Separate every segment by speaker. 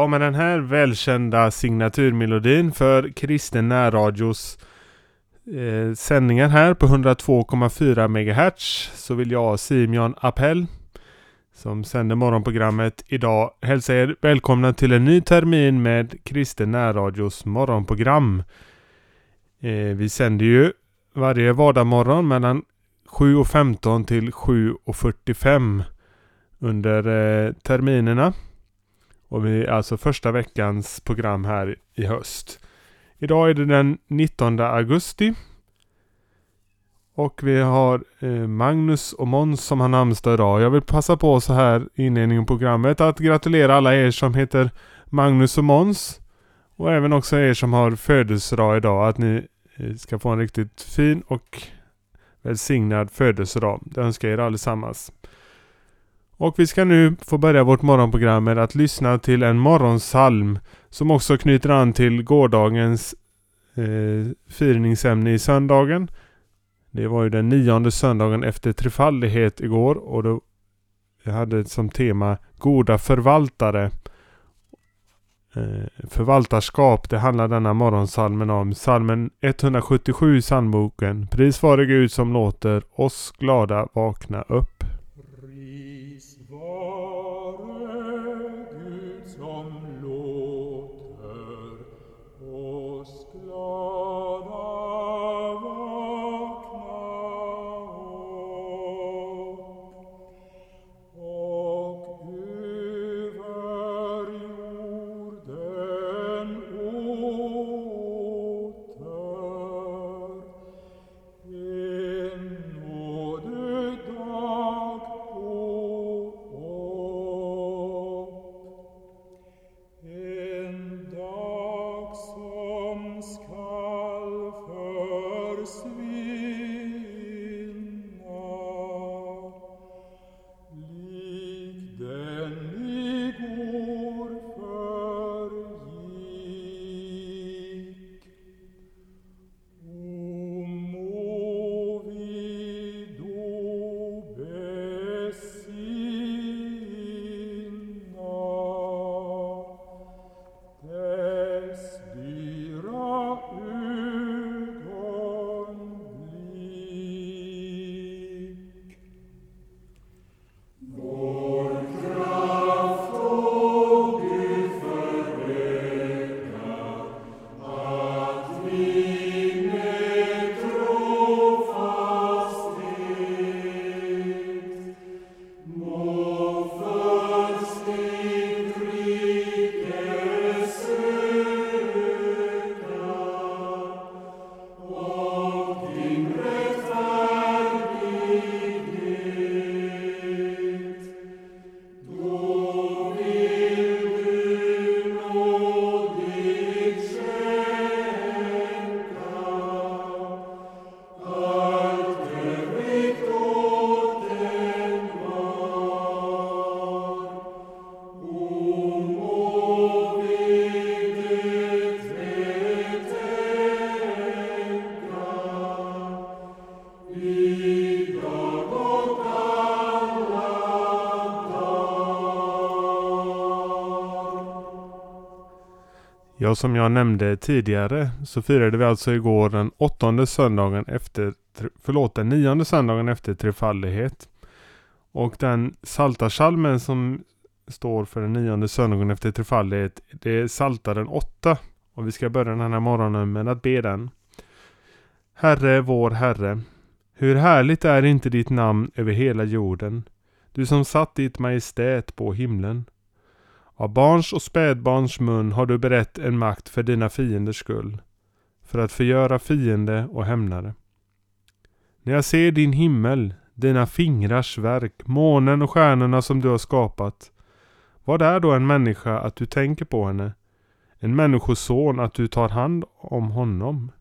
Speaker 1: Ja, med den här välkända signaturmelodin för kristen närradios eh, sändningar här på 102,4 MHz så vill jag Simeon Appell som sänder morgonprogrammet idag hälsa er välkomna till en ny termin med kristen närradios morgonprogram. Eh, vi sänder ju varje vardagsmorgon mellan 7.15 till 7.45 under eh, terminerna. Och vi är alltså första veckans program här i höst. Idag är det den 19 augusti. Och vi har eh, Magnus och Måns som har namnsdag idag. Jag vill passa på så här i inledningen på programmet att gratulera alla er som heter Magnus och Måns. Och även också er som har födelsedag idag. Att ni eh, ska få en riktigt fin och välsignad födelsedag. Det önskar jag er allesammans. Och vi ska nu få börja vårt morgonprogram med att lyssna till en morgonsalm som också knyter an till gårdagens eh, firningsämne i söndagen. Det var ju den nionde söndagen efter trefaldighet igår och då jag hade som tema Goda förvaltare. Eh, förvaltarskap, det handlar denna morgonsalmen om. Salmen 177 i psalmboken. Pris vare Gud som låter oss glada vakna upp. Ja, som jag nämnde tidigare så firade vi alltså igår den åttonde söndagen efter, förlåt, den nionde söndagen efter trefaldighet. Och den saltarsalmen som står för den nionde söndagen efter trefaldighet, det är saltaren 8. Och vi ska börja den här morgonen med att be den. Herre, vår Herre, hur härligt är inte ditt namn över hela jorden, du som satt ditt majestät på himlen. Av barns och spädbarns mun har du berett en makt för dina fienders skull, för att förgöra fiende och hämnare. När jag ser din himmel, dina fingrars verk, månen och stjärnorna som du har skapat, vad är då en människa att du tänker på henne? En människoson att du tar hand om honom?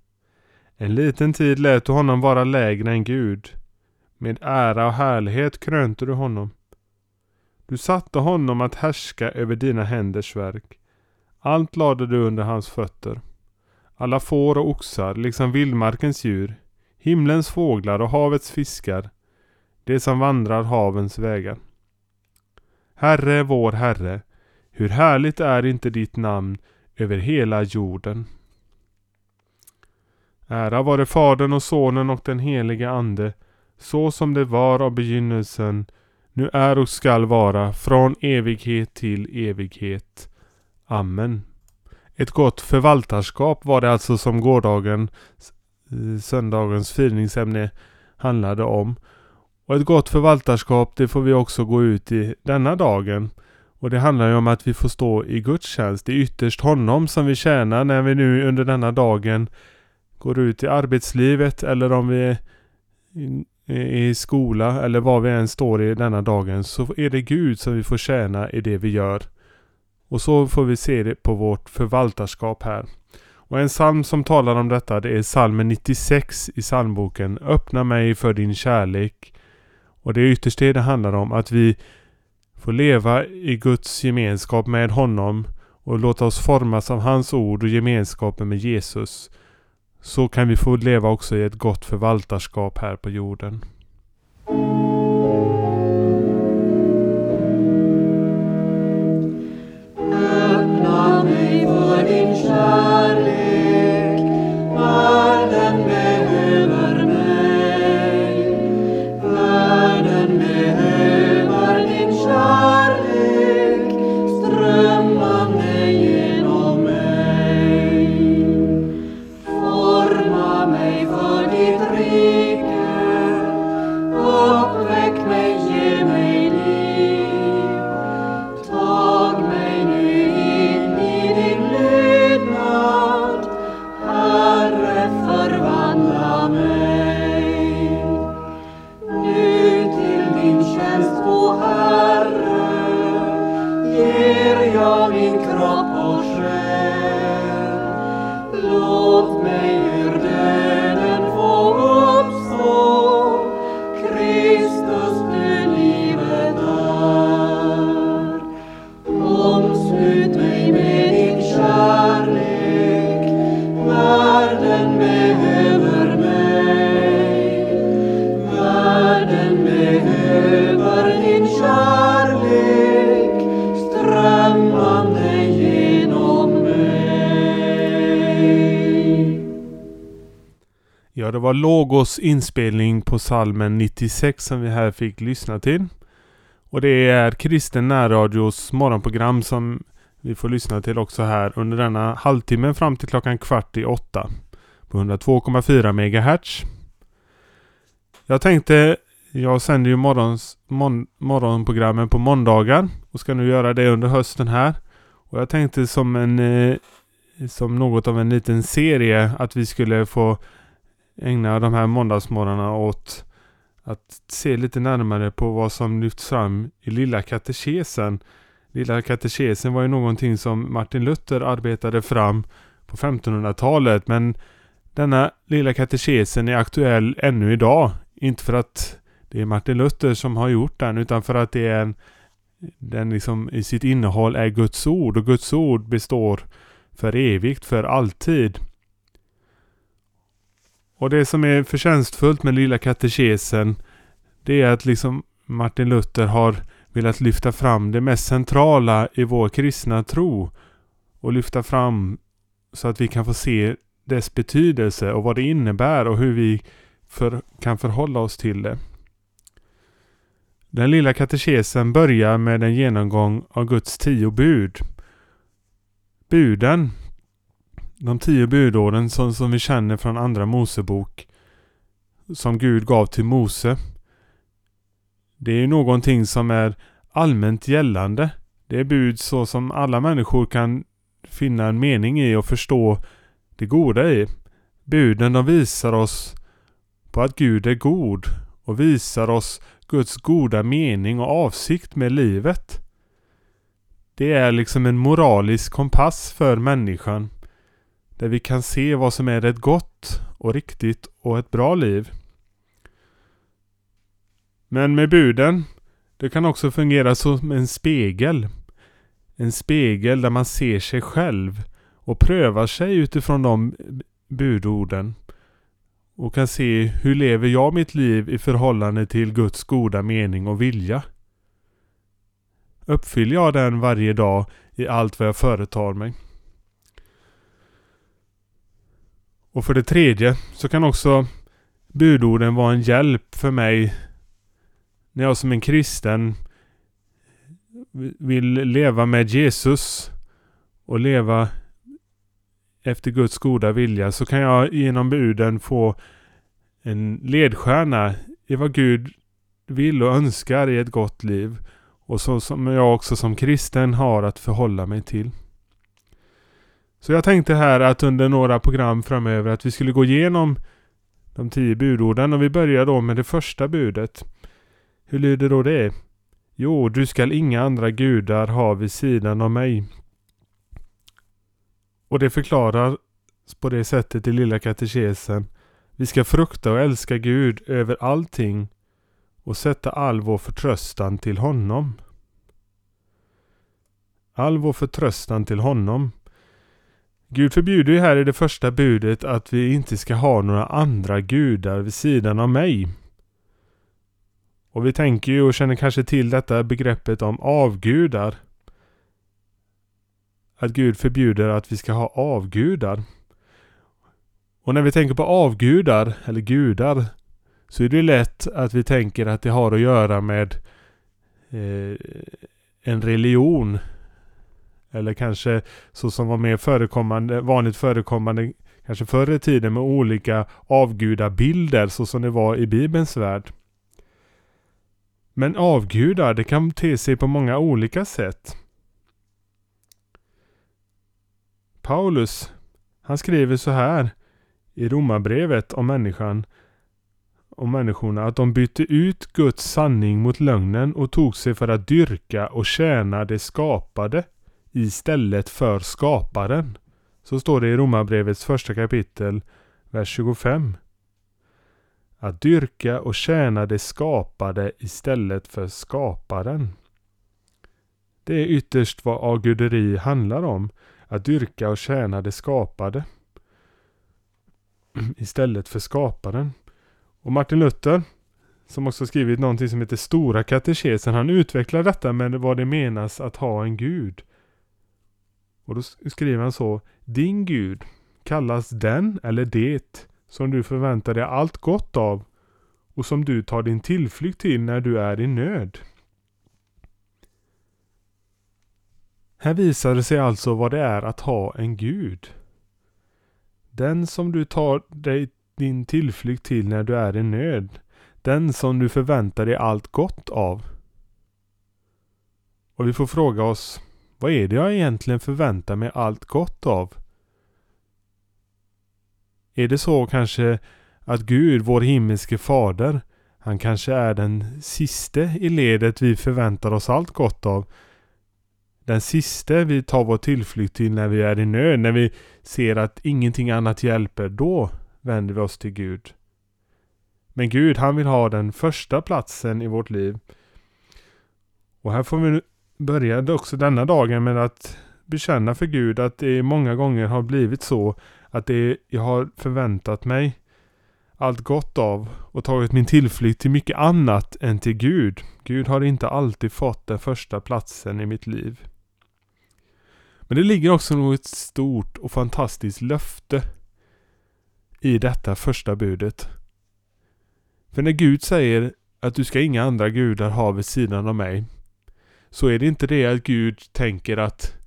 Speaker 1: En liten tid lät du honom vara lägre än Gud. Med ära och härlighet krönte du honom. Du satte honom att härska över dina händers verk. Allt lade du under hans fötter. Alla får och oxar, liksom vildmarkens djur, himlens fåglar och havets fiskar, det som vandrar havens vägar. Herre, vår Herre, Hur härligt är inte ditt namn över hela jorden. Ära vare Fadern och Sonen och den helige Ande, så som det var av begynnelsen, nu är och skall vara, från evighet till evighet. Amen. Ett gott förvaltarskap var det alltså som gårdagen, eh, söndagens firningsämne handlade om. Och ett gott förvaltarskap det får vi också gå ut i denna dagen. Och det handlar ju om att vi får stå i gudstjänst. Det är ytterst honom som vi tjänar när vi nu under denna dagen går ut i arbetslivet eller om vi i skola eller var vi än står i denna dagen så är det Gud som vi får tjäna i det vi gör. Och så får vi se det på vårt förvaltarskap här. Och en psalm som talar om detta det är psalmen 96 i psalmboken. Öppna mig för din kärlek. Och det är ytterst det det handlar om. Att vi får leva i Guds gemenskap med honom och låta oss formas av hans ord och gemenskapen med Jesus. Så kan vi få leva också i ett gott förvaltarskap här på jorden. Var Logos inspelning på salmen 96 som vi här fick lyssna till. Och det är Kristen närradios morgonprogram som vi får lyssna till också här under denna halvtimme fram till klockan kvart i åtta. På 102,4 MHz. Jag tänkte, jag sänder ju morgons, mon, morgonprogrammen på måndagar och ska nu göra det under hösten här. Och jag tänkte som en eh, som något av en liten serie att vi skulle få ägna de här måndagsmorgnarna åt att se lite närmare på vad som lyfts fram i Lilla katekesen. Lilla katekesen var ju någonting som Martin Luther arbetade fram på 1500-talet men denna Lilla katekesen är aktuell ännu idag. Inte för att det är Martin Luther som har gjort den utan för att det är en, den liksom i sitt innehåll är Guds ord och Guds ord består för evigt, för alltid. Och det som är förtjänstfullt med Lilla katekesen det är att liksom Martin Luther har velat lyfta fram det mest centrala i vår kristna tro och lyfta fram så att vi kan få se dess betydelse och vad det innebär och hur vi för, kan förhålla oss till det. Den lilla katekesen börjar med en genomgång av Guds tio bud. Buden de tio budorden som, som vi känner från andra Mosebok som Gud gav till Mose. Det är någonting som är allmänt gällande. Det är bud så som alla människor kan finna en mening i och förstå det goda i. Buden de visar oss på att Gud är god och visar oss Guds goda mening och avsikt med livet. Det är liksom en moralisk kompass för människan. Där vi kan se vad som är ett gott och riktigt och ett bra liv. Men med buden, det kan också fungera som en spegel. En spegel där man ser sig själv och prövar sig utifrån de budorden. Och kan se hur lever jag mitt liv i förhållande till Guds goda mening och vilja. uppfyller jag den varje dag i allt vad jag företar mig? Och för det tredje så kan också budorden vara en hjälp för mig när jag som en kristen vill leva med Jesus och leva efter Guds goda vilja så kan jag genom buden få en ledstjärna i vad Gud vill och önskar i ett gott liv och så som jag också som kristen har att förhålla mig till. Så jag tänkte här att under några program framöver att vi skulle gå igenom de tio budorden och vi börjar då med det första budet. Hur lyder då det? Jo, du skall inga andra gudar ha vid sidan av mig. Och det förklaras på det sättet i Lilla katekesen. Vi ska frukta och älska Gud över allting och sätta all vår förtröstan till honom. All vår förtröstan till honom. Gud förbjuder ju här i det första budet att vi inte ska ha några andra gudar vid sidan av mig. Och vi tänker ju och känner kanske till detta begreppet om avgudar. Att Gud förbjuder att vi ska ha avgudar. Och när vi tänker på avgudar, eller gudar, så är det lätt att vi tänker att det har att göra med eh, en religion. Eller kanske så som var mer förekommande, vanligt förekommande kanske förr i tiden med olika avgudabilder så som det var i Bibelns värld. Men avgudar, det kan te sig på många olika sätt. Paulus, han skriver så här i Romarbrevet om människan om människorna att de bytte ut Guds sanning mot lögnen och tog sig för att dyrka och tjäna det skapade istället för skaparen. Så står det i Romarbrevets första kapitel, vers 25. Att dyrka och tjäna det skapade istället för skaparen. Det är ytterst vad aguderi handlar om. Att dyrka och tjäna det skapade. Istället för skaparen. Och Martin Luther, som också skrivit någonting som heter Stora katekesen, han utvecklar detta med vad det menas att ha en gud. Och då skriver han så. Din gud kallas den eller det som du förväntar dig allt gott av och som du tar din tillflykt till när du är i nöd. Här visar det sig alltså vad det är att ha en gud. Den som du tar dig din tillflykt till när du är i nöd. Den som du förväntar dig allt gott av. Och vi får fråga oss, vad är det jag egentligen förväntar mig allt gott av? Är det så kanske att Gud, vår himmelske fader, han kanske är den siste i ledet vi förväntar oss allt gott av. Den siste vi tar vår tillflykt till när vi är i nöd, när vi ser att ingenting annat hjälper. Då vänder vi oss till Gud. Men Gud, han vill ha den första platsen i vårt liv. Och här får vi började också denna dagen med att bekänna för Gud att det många gånger har blivit så att det jag har förväntat mig allt gott av och tagit min tillflykt till mycket annat än till Gud. Gud har inte alltid fått den första platsen i mitt liv. Men det ligger också något stort och fantastiskt löfte i detta första budet. För när Gud säger att du ska inga andra gudar ha vid sidan av mig så är det inte det att Gud tänker att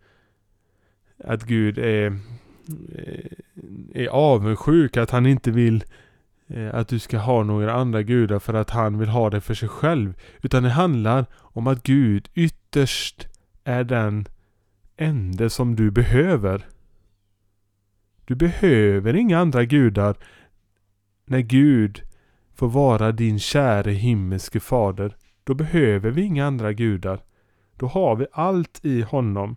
Speaker 1: att Gud är, eh, är avundsjuk, att han inte vill eh, att du ska ha några andra gudar för att han vill ha det för sig själv. Utan det handlar om att Gud ytterst är den ende som du behöver. Du behöver inga andra gudar när Gud får vara din käre himmelske fader. Då behöver vi inga andra gudar. Då har vi allt i honom.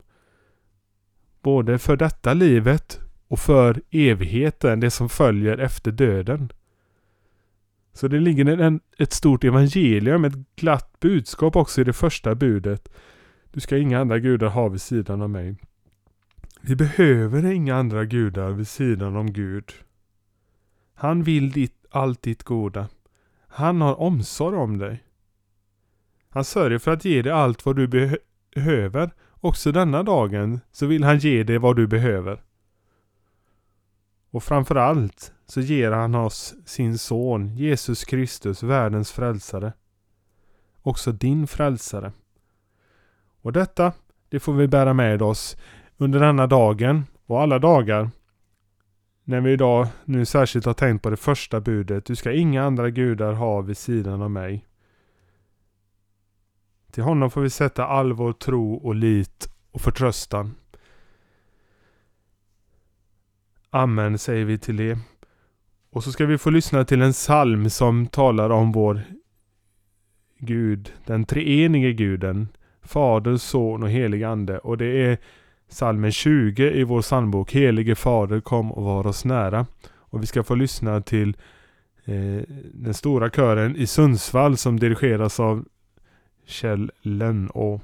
Speaker 1: Både för detta livet och för evigheten, det som följer efter döden. Så det ligger en, ett stort evangelium, ett glatt budskap också i det första budet. Du ska inga andra gudar ha vid sidan av mig. Vi behöver inga andra gudar vid sidan om Gud. Han vill ditt, allt ditt goda. Han har omsorg om dig. Han sörjer för att ge dig allt vad du behöver. Också denna dagen så vill han ge dig vad du behöver. Och framförallt så ger han oss sin son Jesus Kristus, världens frälsare. Också din frälsare. Och detta, det får vi bära med oss under denna dagen och alla dagar. När vi idag nu särskilt har tänkt på det första budet. Du ska inga andra gudar ha vid sidan av mig. Till honom får vi sätta all vår tro och lit och förtröstan. Amen säger vi till det. Och så ska vi få lyssna till en psalm som talar om vår Gud, den treenige guden, Fader, Son och helig Ande. Och det är psalmen 20 i vår psalmbok, Helige Fader kom och var oss nära. Och vi ska få lyssna till eh, den stora kören i Sundsvall som dirigeras av Kjell Lönnå.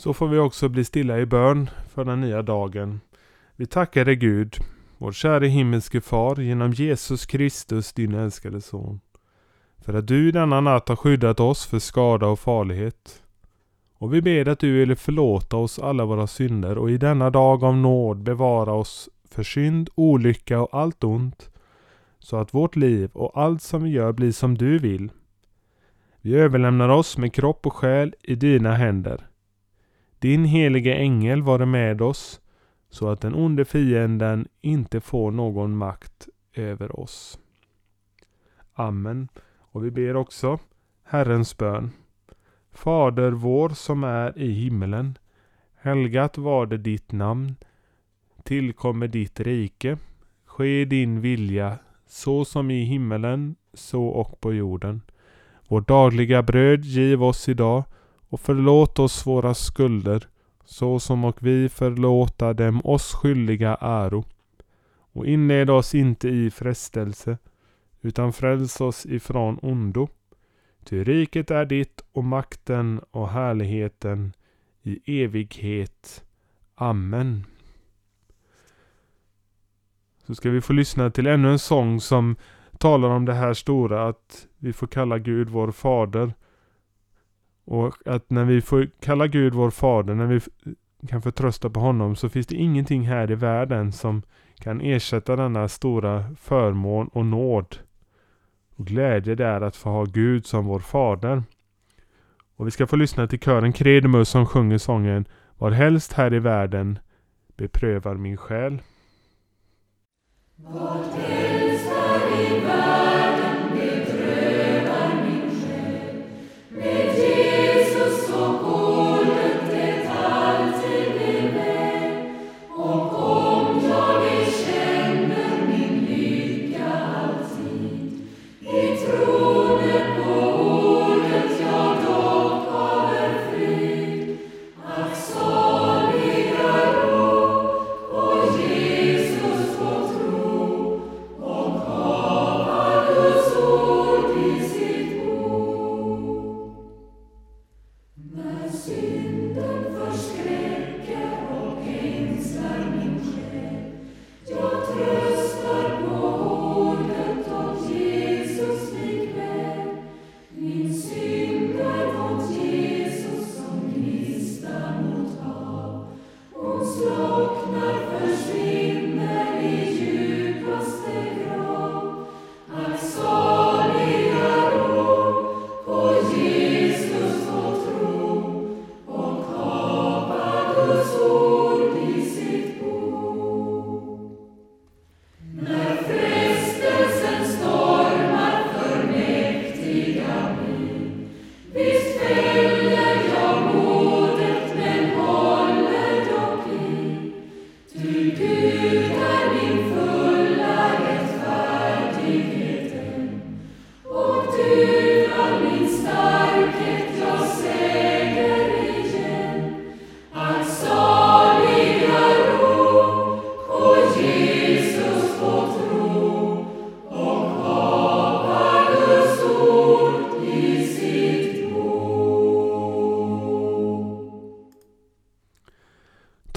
Speaker 1: Så får vi också bli stilla i bön för den nya dagen. Vi tackar dig Gud, vår käre himmelske far, genom Jesus Kristus, din älskade son. För att du denna natt har skyddat oss för skada och farlighet. Och vi ber att du vill förlåta oss alla våra synder och i denna dag av nåd bevara oss för synd, olycka och allt ont, så att vårt liv och allt som vi gör blir som du vill. Vi överlämnar oss med kropp och själ i dina händer. Din helige ängel vare med oss, så att den onde fienden inte får någon makt över oss. Amen. Och vi ber också Herrens bön. Fader vår som är i himmelen. Helgat var det ditt namn. Tillkommer ditt rike. Ske din vilja så som i himmelen så och på jorden. Vårt dagliga bröd giv oss idag och förlåt oss våra skulder så som och vi förlåta dem oss skyldiga äro. Och inled oss inte i frestelse utan fräls oss ifrån ondo. Ty riket är ditt och makten och härligheten i evighet. Amen. Så ska vi få lyssna till ännu en sång som talar om det här stora att vi får kalla Gud vår fader. Och att när vi får kalla Gud vår fader, när vi kan förtrösta på honom så finns det ingenting här i världen som kan ersätta denna stora förmån och nåd och glädje det är att få ha Gud som vår fader. Och vi ska få lyssna till kören Kredemus som sjunger sången Var helst här i världen beprövar min själ.
Speaker 2: Var helst här i världen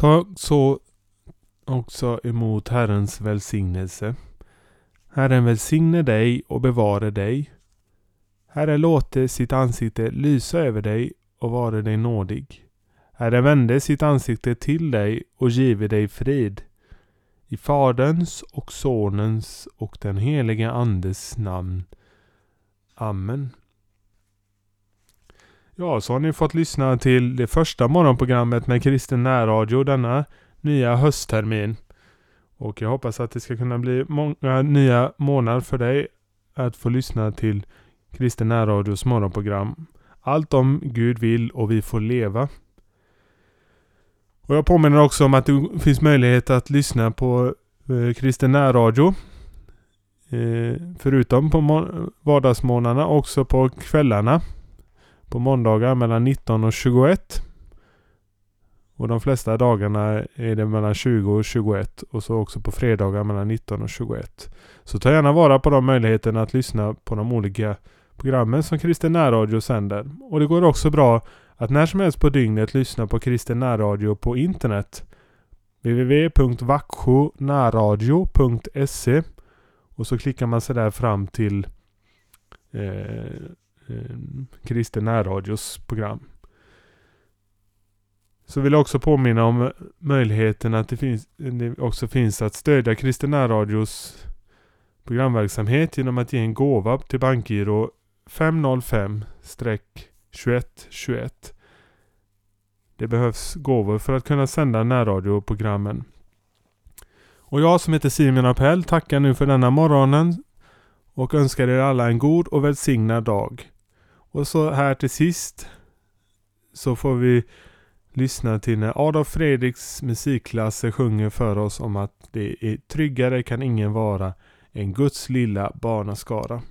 Speaker 2: Ta
Speaker 1: så också emot Herrens välsignelse. Herren välsigne dig och bevare dig. Herren låte sitt ansikte lysa över dig och vare dig nådig. Herren vände sitt ansikte till dig och give dig frid. I Faderns och Sonens och den helige Andes namn. Amen. Ja, så har ni fått lyssna till det första morgonprogrammet med kristen närradio denna nya hösttermin. Och jag hoppas att det ska kunna bli många nya månader för dig att få lyssna till kristen närradios morgonprogram. Allt om Gud vill och vi får leva. Och jag påminner också om att det finns möjlighet att lyssna på eh, kristen närradio. Eh, förutom på vardagsmorgnarna också på kvällarna på måndagar mellan 19 och 21. Och de flesta dagarna är det mellan 20 och 21 och så också på fredagar mellan 19 och 21. Så ta gärna vara på de möjligheterna att lyssna på de olika programmen som Kristen närradio sänder. Och det går också bra att när som helst på dygnet lyssna på Kristen närradio på internet. www.vaxjonärradio.se Och så klickar man sig där fram till eh, eh, Kristen närradios program. Så vill jag också påminna om möjligheten att det, finns, det också finns att stödja Kristen närradios programverksamhet genom att ge en gåva till bankgiro 505-2121. Det behövs gåvor för att kunna sända närradioprogrammen. Och jag som heter Simon Appell tackar nu för denna morgonen och önskar er alla en god och välsignad dag. Och så här till sist så får vi lyssna till när Adolf Fredriks musikklasser sjunger för oss om att det är tryggare kan ingen vara än Guds lilla barnaskara.